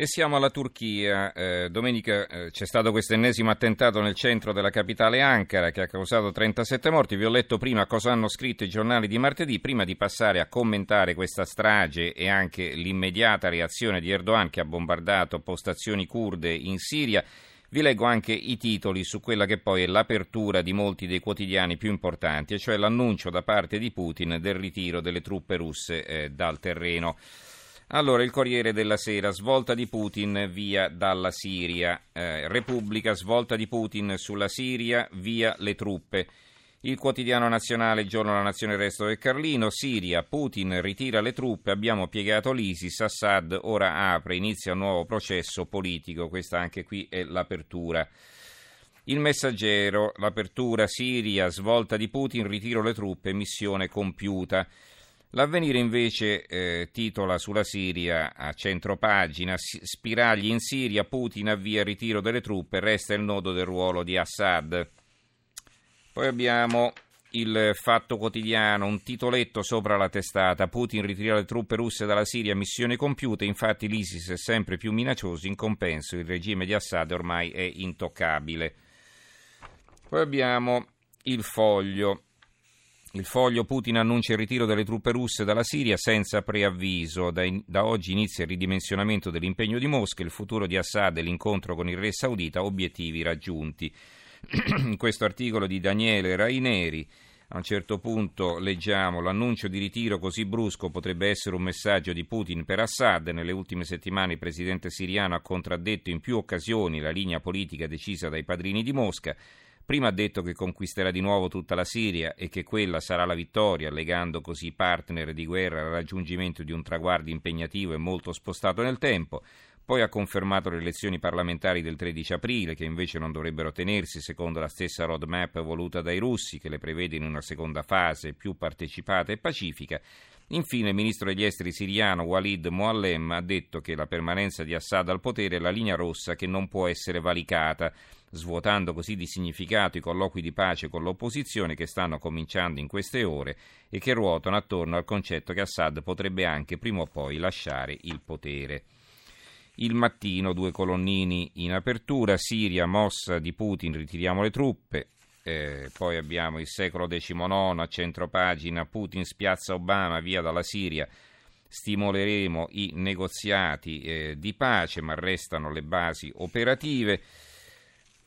E siamo alla Turchia. Eh, domenica eh, c'è stato questo ennesimo attentato nel centro della capitale Ankara che ha causato 37 morti. Vi ho letto prima cosa hanno scritto i giornali di martedì. Prima di passare a commentare questa strage e anche l'immediata reazione di Erdogan che ha bombardato postazioni kurde in Siria, vi leggo anche i titoli su quella che poi è l'apertura di molti dei quotidiani più importanti, e cioè l'annuncio da parte di Putin del ritiro delle truppe russe eh, dal terreno. Allora, il Corriere della Sera, svolta di Putin via dalla Siria. Eh, Repubblica, svolta di Putin sulla Siria, via le truppe. Il quotidiano nazionale, giorno La Nazione, il resto del Carlino, Siria, Putin ritira le truppe, abbiamo piegato l'ISIS, Assad ora apre, inizia un nuovo processo politico, questa anche qui è l'apertura. Il messaggero, l'apertura Siria, svolta di Putin, ritiro le truppe, missione compiuta. L'avvenire invece eh, titola sulla Siria a centro pagina Spiragli in Siria, Putin avvia il ritiro delle truppe, resta il nodo del ruolo di Assad. Poi abbiamo il Fatto Quotidiano, un titoletto sopra la testata, Putin ritira le truppe russe dalla Siria, missione compiuta, infatti l'ISIS è sempre più minaccioso, in compenso il regime di Assad ormai è intoccabile. Poi abbiamo il Foglio. Il foglio Putin annuncia il ritiro delle truppe russe dalla Siria senza preavviso. Da, in, da, oggi inizia il ridimensionamento dell'impegno di Mosca, il futuro di Assad e l'incontro con il re saudita, obiettivi raggiunti. in questo articolo di Daniele Raineri a un certo punto leggiamo l'annuncio di ritiro così brusco potrebbe essere un messaggio di Putin per Assad. Nelle ultime settimane il presidente siriano ha contraddetto in più occasioni la linea politica decisa dai padrini di Mosca. Prima ha detto che conquisterà di nuovo tutta la Siria e che quella sarà la vittoria, legando così i partner di guerra al raggiungimento di un traguardo impegnativo e molto spostato nel tempo. Poi ha confermato le elezioni parlamentari del 13 aprile, che invece non dovrebbero tenersi secondo la stessa roadmap voluta dai russi, che le prevede in una seconda fase più partecipata e pacifica. Infine, il ministro degli esteri siriano Walid Moallem ha detto che la permanenza di Assad al potere è la linea rossa che non può essere valicata svuotando così di significato i colloqui di pace con l'opposizione che stanno cominciando in queste ore e che ruotano attorno al concetto che Assad potrebbe anche prima o poi lasciare il potere. Il mattino, due colonnini in apertura, Siria, mossa di Putin, ritiriamo le truppe, eh, poi abbiamo il secolo XIX a centro pagina, Putin spiazza Obama via dalla Siria, stimoleremo i negoziati eh, di pace, ma restano le basi operative.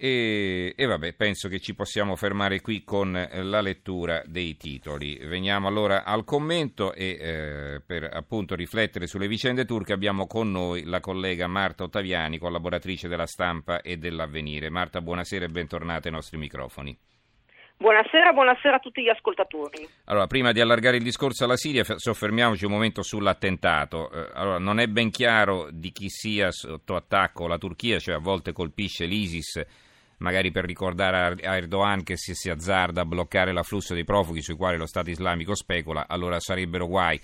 E, e, vabbè, penso che ci possiamo fermare qui con eh, la lettura dei titoli. Veniamo allora al commento e eh, per appunto riflettere sulle vicende turche abbiamo con noi la collega Marta Ottaviani, collaboratrice della stampa e dell'avvenire. Marta, buonasera e bentornata ai nostri microfoni. Buonasera, buonasera a tutti gli ascoltatori. Allora, prima di allargare il discorso alla Siria, soffermiamoci un momento sull'attentato. Eh, allora, non è ben chiaro di chi sia sotto attacco la Turchia, cioè a volte colpisce l'ISIS magari per ricordare a Erdogan che se si azzarda a bloccare l'afflusso dei profughi sui quali lo Stato islamico specula, allora sarebbero guai.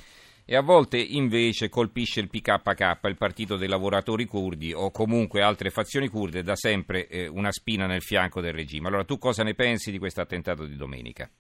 E a volte invece colpisce il PKK, il partito dei lavoratori curdi o comunque altre fazioni kurde, da sempre eh, una spina nel fianco del regime. Allora tu cosa ne pensi di questo attentato di domenica?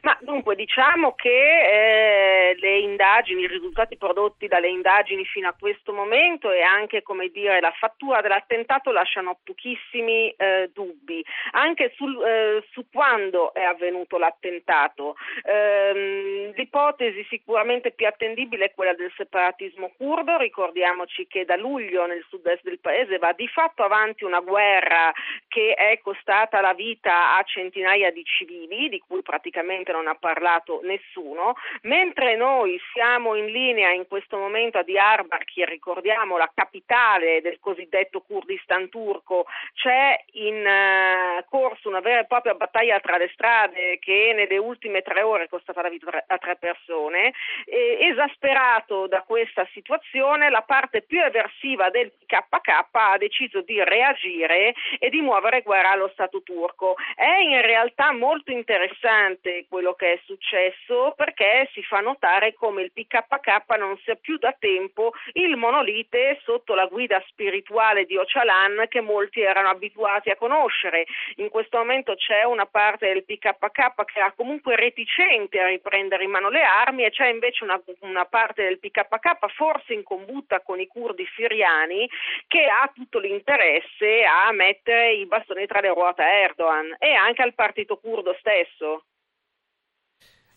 Ma dunque diciamo che eh, le indagini, i risultati prodotti dalle indagini fino a questo momento e anche come dire, la fattura dell'attentato lasciano pochissimi eh, dubbi, anche sul, eh, su quando è avvenuto l'attentato. Ehm, l'ipotesi sicuramente più attendibile è quella del separatismo curdo, ricordiamoci che da luglio nel sud-est del paese va di fatto avanti una guerra che è costata la vita a centinaia di civili, di cui praticamente non ha parlato nessuno, mentre noi siamo in linea in questo momento a Diyarbakir, ricordiamo la capitale del cosiddetto Kurdistan turco, c'è in uh, corso una vera e propria battaglia tra le strade che nelle ultime tre ore è costata la vita a tre persone, e, esasperato da questa situazione la parte più eversiva del KK ha deciso di reagire e di muovere guerra allo Stato turco. È in realtà molto interessante quello che è successo perché si fa notare come il PKK non sia più da tempo il monolite sotto la guida spirituale di Ocalan che molti erano abituati a conoscere. In questo momento c'è una parte del PKK che è comunque reticente a riprendere in mano le armi e c'è invece una, una parte del PKK forse in combutta con i curdi siriani che ha tutto l'interesse a mettere i bastoni tra le ruote a Erdogan e anche al partito curdo stesso.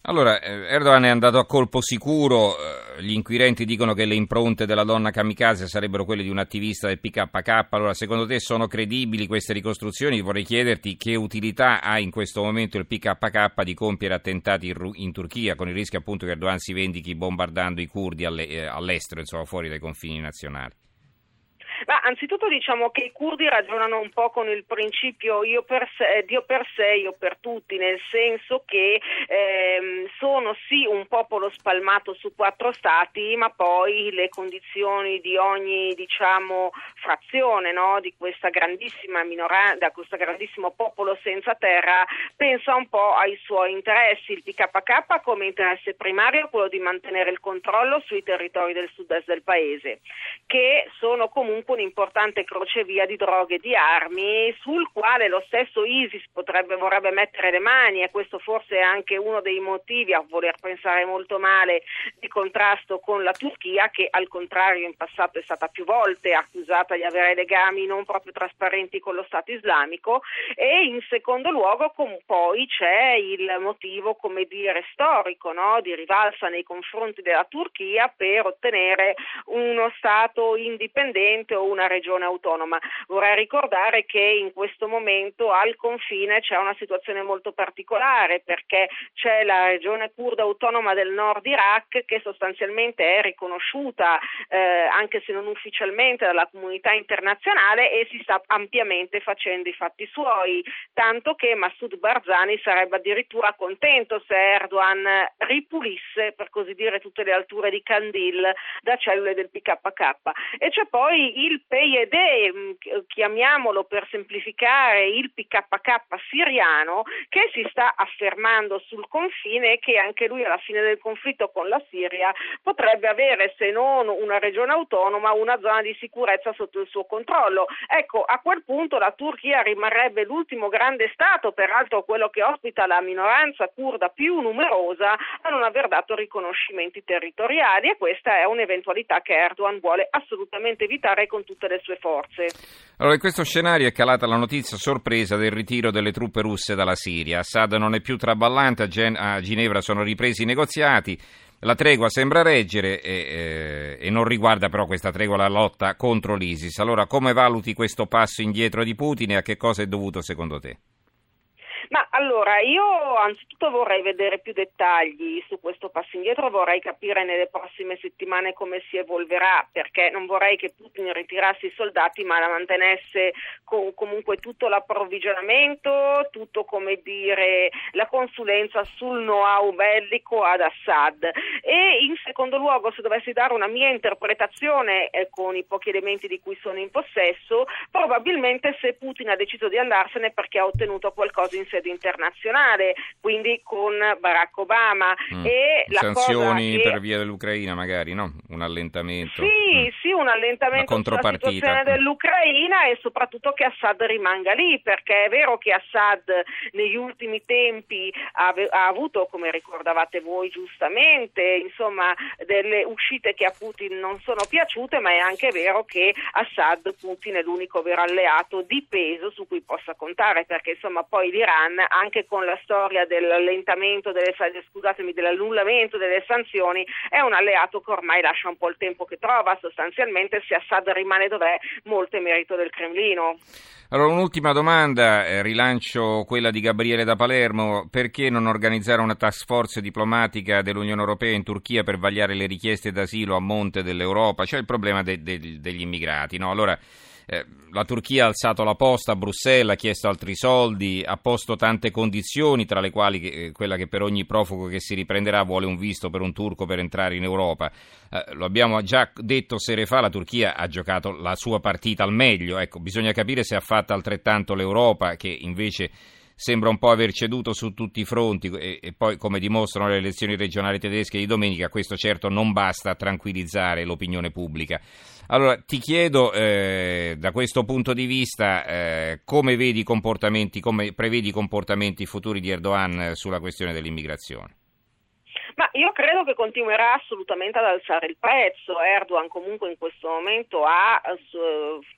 Allora, eh, Erdogan è andato a colpo sicuro, eh, gli inquirenti dicono che le impronte della donna kamikaze sarebbero quelle di un attivista del PKK, allora secondo te sono credibili queste ricostruzioni? Vorrei chiederti che utilità ha in questo momento il PKK di compiere attentati in Turchia, con il rischio appunto che Erdogan si vendichi bombardando i curdi eh, all'estero, insomma fuori dai confini nazionali. Ma anzitutto diciamo che i curdi ragionano un po' con il principio io per sé, Dio per sé, io per tutti, nel senso che ehm, sono sì un popolo spalmato su quattro stati, ma poi le condizioni di ogni diciamo, frazione no? di questa grandissima minoranza, questo grandissimo popolo senza terra, pensa un po' ai suoi interessi. Il PKK come interesse primario è quello di mantenere il controllo sui territori del sud-est del paese, che sono comunque comunque un'importante crocevia di droghe e di armi sul quale lo stesso ISIS potrebbe, vorrebbe mettere le mani e questo forse è anche uno dei motivi a voler pensare molto male di contrasto con la Turchia che al contrario in passato è stata più volte accusata di avere legami non proprio trasparenti con lo Stato islamico e in secondo luogo com- poi c'è il motivo come dire storico no? di rivalsa nei confronti della Turchia per ottenere uno Stato indipendente o una regione autonoma. Vorrei ricordare che in questo momento al confine c'è una situazione molto particolare perché c'è la regione kurda autonoma del nord Iraq che sostanzialmente è riconosciuta eh, anche se non ufficialmente dalla comunità internazionale e si sta ampiamente facendo i fatti suoi, tanto che Massoud Barzani sarebbe addirittura contento se Erdogan ripulisse per così dire tutte le alture di Kandil da cellule del PKK. E c'è poi il PYD, mm, chiamiamolo per semplificare il PKK siriano, che si sta affermando sul confine e che anche lui alla fine del conflitto con la Siria potrebbe avere, se non una regione autonoma, una zona di sicurezza sotto il suo controllo. Ecco, a quel punto la Turchia rimarrebbe l'ultimo grande Stato, peraltro quello che ospita la minoranza kurda più numerosa, a non aver dato riconoscimenti territoriali e questa è un'eventualità che Erdogan vuole assolutamente evitare con tutte le sue forze. Allora, in questo scenario è calata la notizia sorpresa del ritiro delle truppe russe dalla Siria. Assad non è più traballante, a, Gen- a Ginevra sono ripresi i negoziati. La tregua sembra reggere e, eh, e, non riguarda però questa tregua la lotta contro l'ISIS. Allora, come valuti questo passo indietro di Putin e a che cosa è dovuto secondo te? Allora, io anzitutto vorrei vedere più dettagli su questo passo indietro, vorrei capire nelle prossime settimane come si evolverà, perché non vorrei che Putin ritirasse i soldati ma la mantenesse con, comunque tutto l'approvvigionamento, tutto come dire la consulenza sul know-how bellico ad Assad. E in secondo luogo, se dovessi dare una mia interpretazione eh, con i pochi elementi di cui sono in possesso, probabilmente se Putin ha deciso di andarsene perché ha ottenuto qualcosa in sede internazionale, quindi con Barack Obama. Mm. E Sanzioni che... per via dell'Ucraina magari, no? Un allentamento. Sì, mm. sì, un allentamento sulla situazione mm. dell'Ucraina e soprattutto che Assad rimanga lì, perché è vero che Assad negli ultimi tempi ha, ha avuto, come ricordavate voi giustamente, insomma, delle uscite che a Putin non sono piaciute, ma è anche vero che Assad, Putin, è l'unico vero alleato di peso su cui possa contare, perché insomma poi l'Iran Iran, anche con la storia dell'allentamento delle, scusatemi, dell'annullamento delle sanzioni, è un alleato che ormai lascia un po' il tempo che trova, sostanzialmente se Assad rimane dov'è, molto è merito del Cremlino. Allora, un'ultima domanda, eh, rilancio quella di Gabriele da Palermo, perché non organizzare una task force diplomatica dell'Unione Europea in Turchia per vagliare le richieste d'asilo a monte dell'Europa? C'è il problema de- de- degli immigrati, no? Allora, eh, la Turchia ha alzato la posta a Bruxelles, ha chiesto altri soldi, ha posto tante condizioni, tra le quali eh, quella che per ogni profugo che si riprenderà vuole un visto per un turco per entrare in Europa. Eh, lo abbiamo già detto sere fa, la Turchia ha giocato la sua partita al meglio, ecco, bisogna capire se ha fatto altrettanto l'Europa che invece sembra un po' aver ceduto su tutti i fronti e, e poi come dimostrano le elezioni regionali tedesche di domenica questo certo non basta a tranquillizzare l'opinione pubblica. Allora ti chiedo eh, da questo punto di vista eh, come vedi comportamenti, come prevedi i comportamenti futuri di Erdogan sulla questione dell'immigrazione? Ma io credo che continuerà assolutamente ad alzare il prezzo. Erdogan comunque in questo momento ha,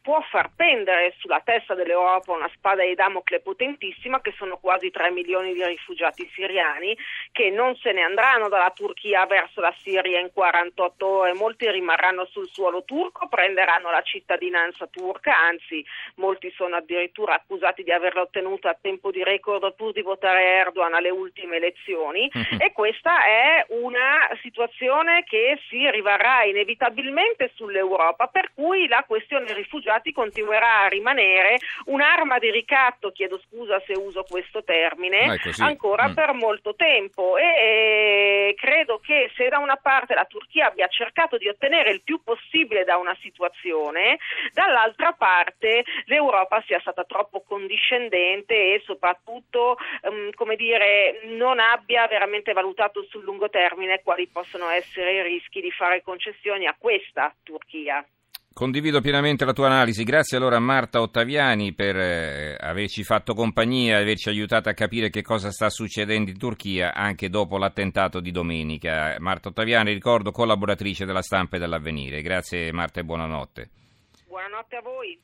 può far pendere sulla testa dell'Europa una spada di Damocle potentissima che sono quasi 3 milioni di rifugiati siriani che non se ne andranno dalla Turchia verso la Siria in 48 ore, molti rimarranno sul suolo turco, prenderanno la cittadinanza turca, anzi molti sono addirittura accusati di averla ottenuta a tempo di record pur di votare Erdogan alle ultime elezioni. E questa è una situazione che si rivarrà inevitabilmente sull'Europa, per cui la questione rifugiati continuerà a rimanere un'arma di ricatto, chiedo scusa se uso questo termine, ancora mm. per molto tempo e, e credo che se da una parte la Turchia abbia cercato di ottenere il più possibile da una situazione, dall'altra parte l'Europa sia stata troppo condiscendente e soprattutto um, come dire, non abbia veramente valutato sul lungo termine quali possono essere i rischi di fare concessioni a questa Turchia. Condivido pienamente la tua analisi, grazie allora a Marta Ottaviani per eh, averci fatto compagnia e averci aiutato a capire che cosa sta succedendo in Turchia anche dopo l'attentato di domenica. Marta Ottaviani, ricordo, collaboratrice della stampa e dell'avvenire. Grazie Marta e buonanotte. Buonanotte a voi.